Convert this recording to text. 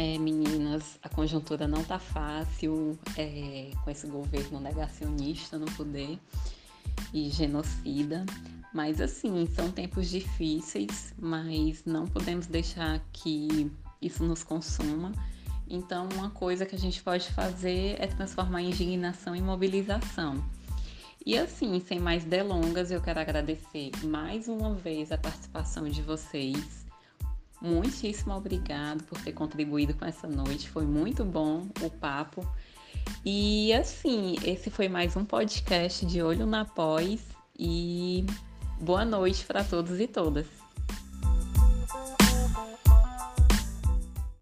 É, meninas, a conjuntura não tá fácil é, com esse governo negacionista no poder e genocida. Mas assim, são tempos difíceis, mas não podemos deixar que isso nos consuma. Então, uma coisa que a gente pode fazer é transformar a indignação em mobilização. E assim, sem mais delongas, eu quero agradecer mais uma vez a participação de vocês. Muitíssimo obrigado por ter contribuído com essa noite. Foi muito bom o papo. E assim, esse foi mais um podcast de Olho na Pós e boa noite para todos e todas.